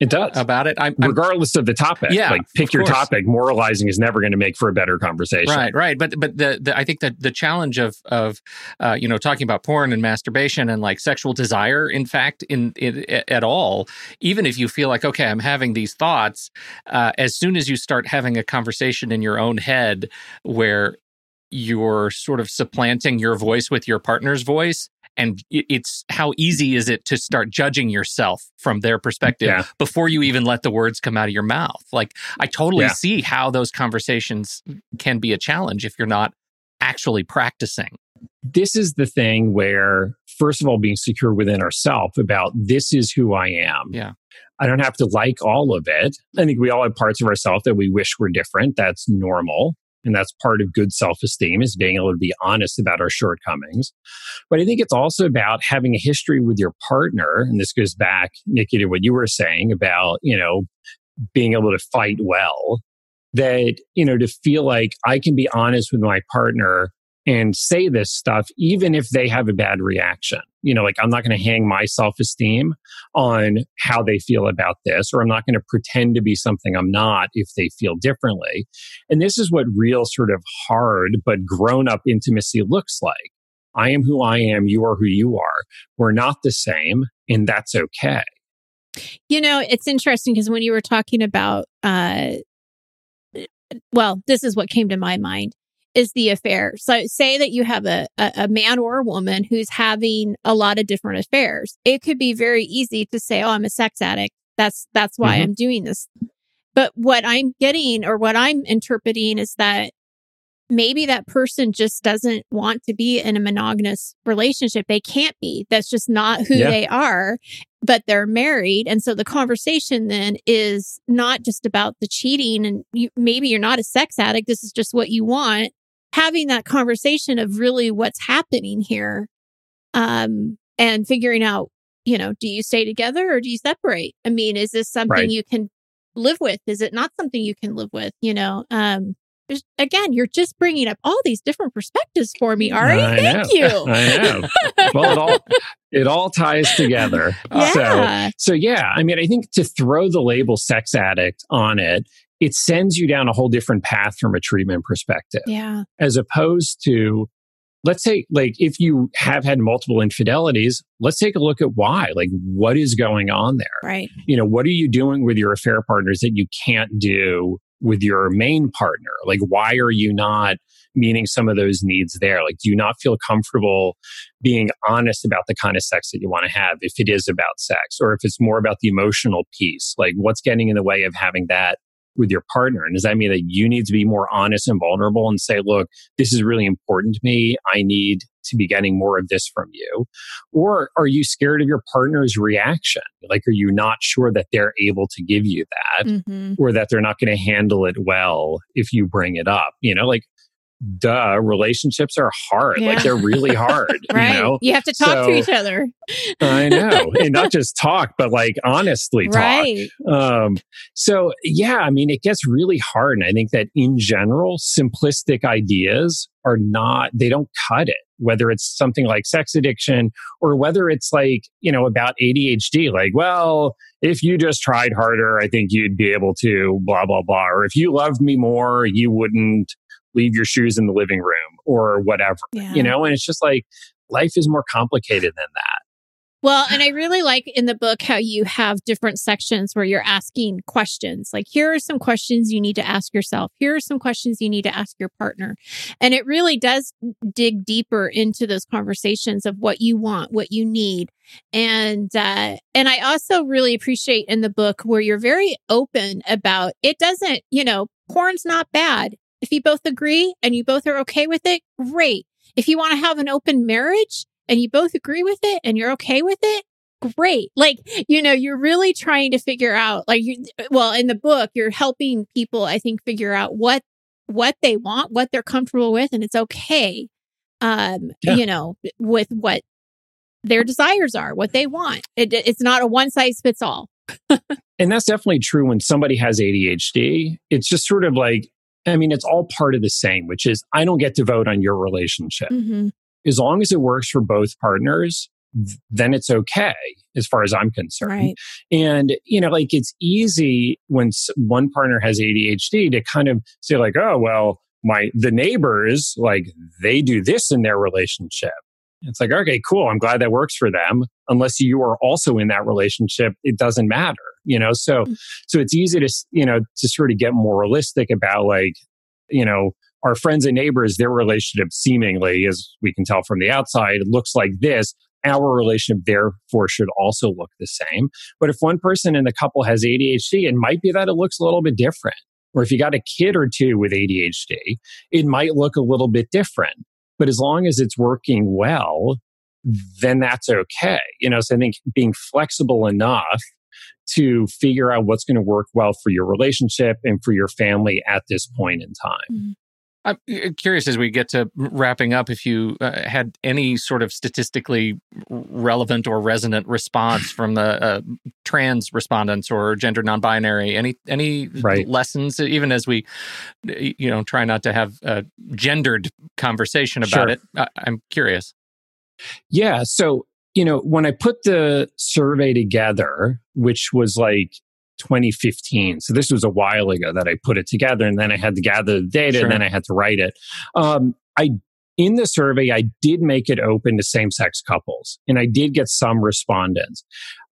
it does about it. I'm, regardless of the topic. Yeah, like pick your course. topic. Moralizing is never going to make for a better conversation. Right, right. But but the, the I think that the challenge of of uh, you know talking about porn and masturbation and like sexual desire, in fact, in, in at all, even if you feel like okay, I'm having these thoughts, uh, as soon as you start having a conversation in your own head where you're sort of supplanting your voice with your partner's voice and it's how easy is it to start judging yourself from their perspective yeah. before you even let the words come out of your mouth? Like i totally yeah. see how those conversations can be a challenge if you're not actually practicing. This is the thing where first of all being secure within ourselves about this is who i am. Yeah. I don't have to like all of it. I think we all have parts of ourselves that we wish were different. That's normal and that's part of good self esteem is being able to be honest about our shortcomings. But I think it's also about having a history with your partner. And this goes back, Nikki, to what you were saying about, you know, being able to fight well. That, you know, to feel like I can be honest with my partner and say this stuff, even if they have a bad reaction. You know, like I'm not going to hang my self esteem on how they feel about this, or I'm not going to pretend to be something I'm not if they feel differently. And this is what real sort of hard but grown up intimacy looks like. I am who I am. You are who you are. We're not the same, and that's okay. You know, it's interesting because when you were talking about, uh, well, this is what came to my mind is the affair. So say that you have a, a, a, man or a woman who's having a lot of different affairs. It could be very easy to say, Oh, I'm a sex addict. That's, that's why mm-hmm. I'm doing this. But what I'm getting or what I'm interpreting is that maybe that person just doesn't want to be in a monogamous relationship. They can't be. That's just not who yeah. they are, but they're married. And so the conversation then is not just about the cheating and you, maybe you're not a sex addict. This is just what you want having that conversation of really what's happening here um, and figuring out, you know, do you stay together or do you separate? I mean, is this something right. you can live with? Is it not something you can live with? You know, um, again, you're just bringing up all these different perspectives for me, Ari. I Thank know. you. I know. Well, it all it all ties together. Yeah. So, so yeah, I mean, I think to throw the label sex addict on it it sends you down a whole different path from a treatment perspective. Yeah. As opposed to, let's say, like, if you have had multiple infidelities, let's take a look at why. Like, what is going on there? Right. You know, what are you doing with your affair partners that you can't do with your main partner? Like, why are you not meeting some of those needs there? Like, do you not feel comfortable being honest about the kind of sex that you want to have if it is about sex or if it's more about the emotional piece? Like, what's getting in the way of having that with your partner? And does that mean that you need to be more honest and vulnerable and say, look, this is really important to me. I need to be getting more of this from you? Or are you scared of your partner's reaction? Like, are you not sure that they're able to give you that mm-hmm. or that they're not going to handle it well if you bring it up? You know, like duh, relationships are hard. Yeah. Like they're really hard. right. You, know? you have to talk so, to each other. I know. And not just talk, but like honestly talk. Right. Um, so yeah, I mean, it gets really hard. And I think that in general, simplistic ideas are not, they don't cut it. Whether it's something like sex addiction or whether it's like, you know, about ADHD, like, well, if you just tried harder, I think you'd be able to blah, blah, blah. Or if you loved me more, you wouldn't leave your shoes in the living room or whatever, yeah. you know? And it's just like life is more complicated than that. Well, and I really like in the book how you have different sections where you're asking questions. Like, here are some questions you need to ask yourself. Here are some questions you need to ask your partner. And it really does dig deeper into those conversations of what you want, what you need. And, uh, and I also really appreciate in the book where you're very open about it doesn't, you know, porn's not bad. If you both agree and you both are okay with it, great. If you want to have an open marriage and you both agree with it and you're okay with it, great. Like, you know, you're really trying to figure out, like, you, well, in the book, you're helping people, I think, figure out what what they want, what they're comfortable with, and it's okay. Um, Yeah. you know, with what their desires are, what they want. It, it's not a one size fits all. And that's definitely true when somebody has ADHD. It's just sort of like, I mean, it's all part of the same, which is I don't get to vote on your relationship. Mm-hmm. As long as it works for both partners, th- then it's okay as far as I'm concerned. Right. And, you know, like it's easy when one partner has ADHD to kind of say, like, oh, well, my, the neighbors, like, they do this in their relationship. It's like, okay, cool. I'm glad that works for them. Unless you are also in that relationship, it doesn't matter, you know? So, Mm. so it's easy to, you know, to sort of get more realistic about like, you know, our friends and neighbors, their relationship seemingly, as we can tell from the outside, looks like this. Our relationship, therefore, should also look the same. But if one person in the couple has ADHD, it might be that it looks a little bit different. Or if you got a kid or two with ADHD, it might look a little bit different. But as long as it's working well, then that's okay. You know, so I think being flexible enough to figure out what's going to work well for your relationship and for your family at this point in time. I'm uh, curious as we get to wrapping up if you uh, had any sort of statistically relevant or resonant response from the uh, trans respondents or gender non-binary. Any any Right. lessons, even as we, you know, try not to have a gendered conversation about Sure. it. I, I'm curious. Yeah. So, you know, when I put the survey together, which was like 2015, so this was a while ago that I put it together and then I had to gather the data Sure. and then I had to write it. Um, I, in the survey, I did make it open to same sex couples and I did get some respondents.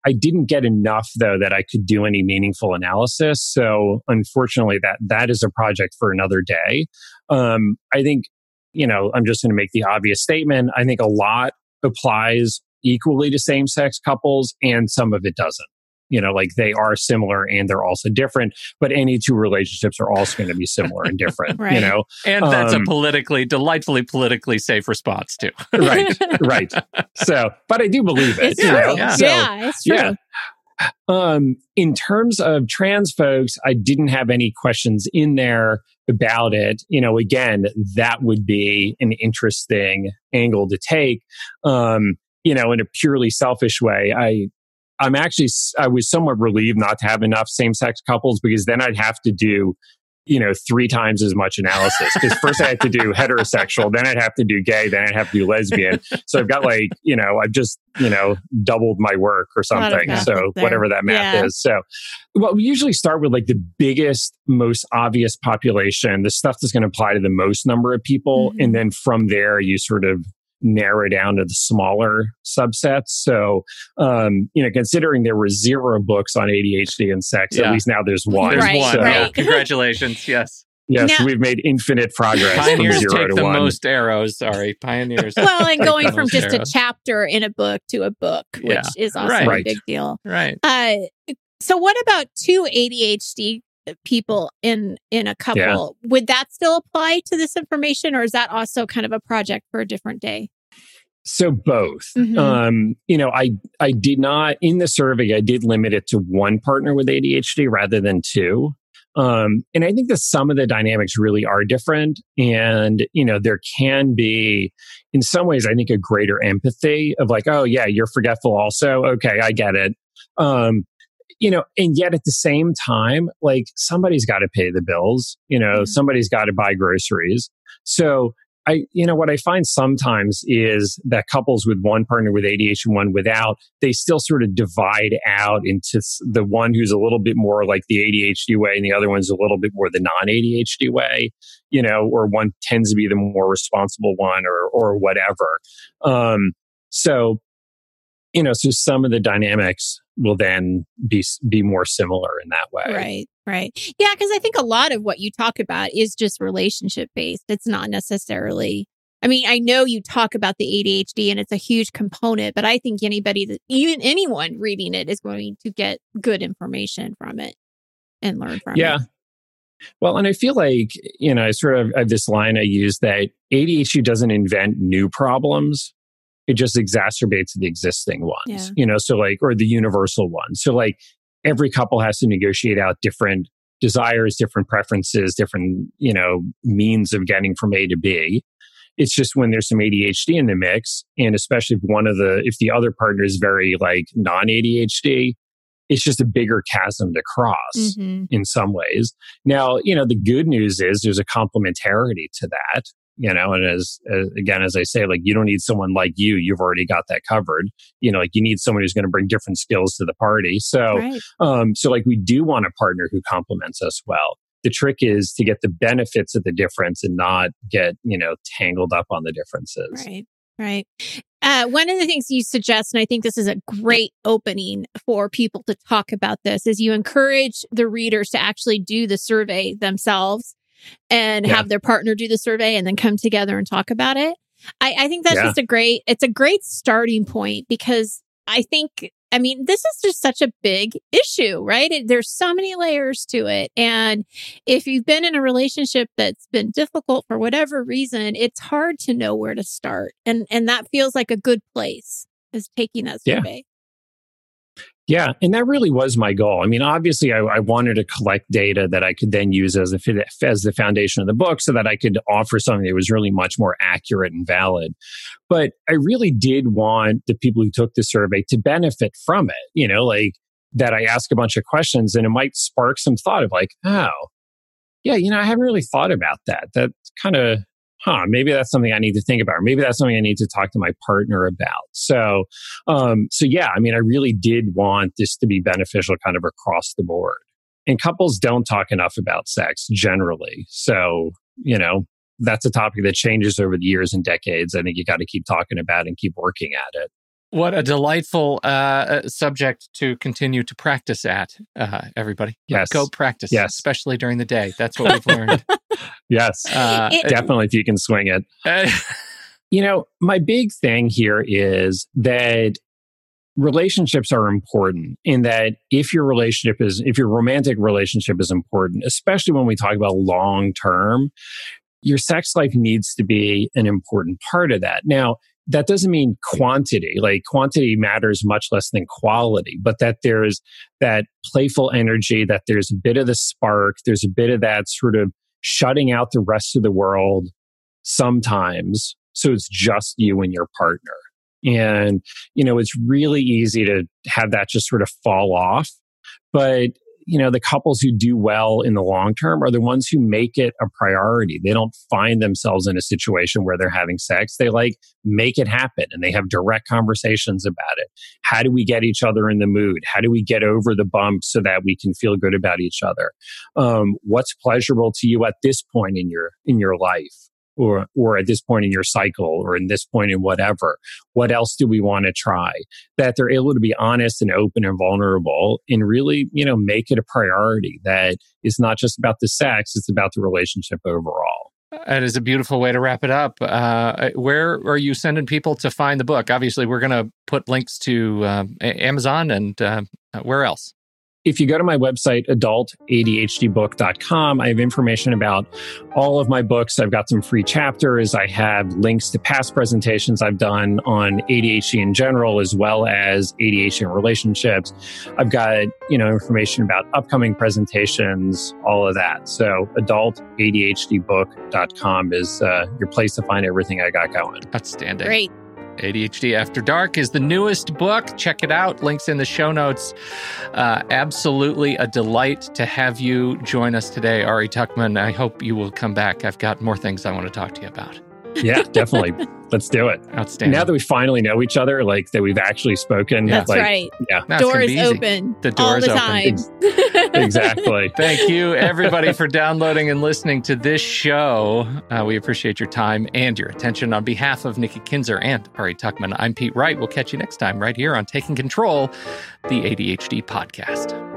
I didn't get enough though that I could do any meaningful analysis. So unfortunately that, that is a project for another day. Um, I think, you know, I'm just going to make the obvious statement. I think a lot applies equally to same sex couples and some of it doesn't. You know, like they are similar and they're also different, but any two relationships are also going to be similar and different, right. you know? And that's a Um, politically, delightfully politically safe response too. Right, right. So, but I do believe it. It's you true. know? Yeah. So, yeah, it's true. yeah. Um, in terms of trans folks, I didn't have any questions in there about it. You know, again, that would be an interesting angle to take. Um, you know, in a purely selfish way, I, I'm actually, I was somewhat relieved not to have enough same sex couples because then I'd have to do, you know, three times as much analysis. Because first I had to do heterosexual, then I'd have to do gay, then I'd have to do lesbian. So I've got like, you know, I've just, you know, doubled my work or A lot of something. So whatever that math Yeah. is. So, well, we usually start with like the biggest, most obvious population, the stuff that's going to apply to the most number of people. Mhm. And then from there, you sort of narrow down to the smaller subsets. So, um, you know, considering there were zero books on ADHD and sex, Yeah. at least now there's one. There's Right, one. So, Yeah. right. Congratulations. Yes. yes, Now- we've made infinite progress from Pioneers zero take to the one. most arrows. Sorry. Pioneers. Well, and going from most just a chapter in a book to a book, which Yeah. is also Right. a big deal. Right. Uh, so what about two ADHD people in in a couple? Would that still apply to this information, or is that also kind of a project for a different day? So both. Mhm. Um, you know, I I did not in the survey. I did limit it to one partner with ADHD rather than two. Um, and I think that some of the dynamics really are different. And you know, there can be, in some ways, I think a greater empathy of like, oh yeah, you're forgetful also. Okay, I get it. Um, you know, and yet at the same time, like somebody's got to pay the bills. You know, Mhm. somebody's got to buy groceries. So I, you know, what I find sometimes is that couples with one partner with ADHD and one without, they still sort of divide out into the one who's a little bit more like the ADHD way and the other one's a little bit more the non ADHD way, you know, or one tends to be the more responsible one or, or whatever. Um, so, you know, so some of the dynamics will then be, be more similar in that way. Right, right. Yeah, because I think a lot of what you talk about is just relationship based. It's not necessarily. I mean, I know you talk about the ADHD and it's a huge component, but I think anybody that even anyone reading it is going to get good information from it and learn from Yeah. it. Well, and I feel like, you know, I sort of have this line I use that ADHD doesn't invent new problems. It just exacerbates the existing ones, Yeah. you know, so like, or the universal ones. So like every couple has to negotiate out different desires, different preferences, different, you know, means of getting from A to B. It's just when there's some ADHD in the mix, and especially if one of the, if the other partner is very like non ADHD, it's just a bigger chasm to cross Mhm. in some ways. Now, you know, the good news is there's a complementarity to that, you know, and as, as again, as I say, like you don't need someone like you, you've already got that covered. You know, like you need someone who's going to bring different skills to the party. So, Right. um, so like we do want a partner who complements us well. The trick is to get the benefits of the difference and not get, you know, tangled up on the differences. Right. Right. Uh, one of the things you suggest, and I think this is a great opening for people to talk about this, is you encourage the readers to actually do the survey themselves and Yeah. have their partner do the survey and then come together and talk about it. I, I think that's Yeah. just a great, it's a great starting point because I think, I mean, this is just such a big issue, right? It, there's so many layers to it. And if you've been in a relationship that's been difficult for whatever reason, it's hard to know where to start. And and that feels like a good place is taking that survey. Yeah, and that really was my goal. I mean, obviously, I, I wanted to collect data that I could then use as a fit- as the foundation of the book, so that I could offer something that was really much more accurate and valid. But I really did want the people who took the survey to benefit from it. You know, like that I ask a bunch of questions, and it might spark some thought of like, oh, yeah, you know, I haven't really thought about that. That kind of huh, maybe that's something I need to think about. Or maybe that's something I need to talk to my partner about. So, um, so yeah, I mean, I really did want this to be beneficial kind of across the board. And couples don't talk enough about sex generally. So, you know, that's a topic that changes over the years and decades. I think you got to keep talking about and keep working at it. What a delightful uh, uh, subject to continue to practice at, uh, everybody. Yes. Go practice, Yes. especially during the day. That's what we've learned. Yes, Uh, It- definitely if you can swing it. uh, You know, my big thing here is that relationships are important in that if your relationship is, if your romantic relationship is important, especially when we talk about long term, your sex life needs to be an important part of that. Now, that doesn't mean quantity, like quantity matters much less than quality, but that there's that playful energy, that there's a bit of the spark, there's a bit of that sort of shutting out the rest of the world sometimes. So it's just you and your partner. And, you know, it's really easy to have that just sort of fall off. But, you know, the couples who do well in the long term are the ones who make it a priority. They don't find themselves in a situation where they're having sex. They like make it happen and they have direct conversations about it. How do we get each other in the mood? How do we get over the bumps so that we can feel good about each other? Um, what's pleasurable to you at this point in your in your life? Or, or at this point in your cycle or in this point in whatever what else do we want to try that they're able to be honest and open and vulnerable and really you know make it a priority that is not just about the sex it's about the relationship overall That is a beautiful way to wrap it up. Uh, where are you sending people to find the book? Obviously, we're going to put links to A- Amazon and uh, where else? If you go to my website adultadhdbook.com i have information about all of my books. I've got some free chapters. I have links to past presentations i've done on adhd in general as well as adhd and relationships. I've got you know information about upcoming presentations all of that. So adultadhdbook.com is uh, your place to find everything i got going. Outstanding. Great. ADHD After Dark is the newest book. Check it out. Links in the show notes. Uh, absolutely a delight to have you join us today, Ari Tuckman. I hope you will come back. I've got more things I want to talk to you about. Yeah definitely let's do it Outstanding. now that we finally know each other like that we've actually spoken Yeah. That's like right. Yeah. it's gonna Door is open. The door all is the open. time. exactly Thank you, everybody, for downloading and listening to this show. Uh, we appreciate your time and your attention. On behalf of Nikki Kinzer and Ari Tuckman, I'm Pete Wright. We'll catch you next time right here on Taking Control, the ADHD podcast.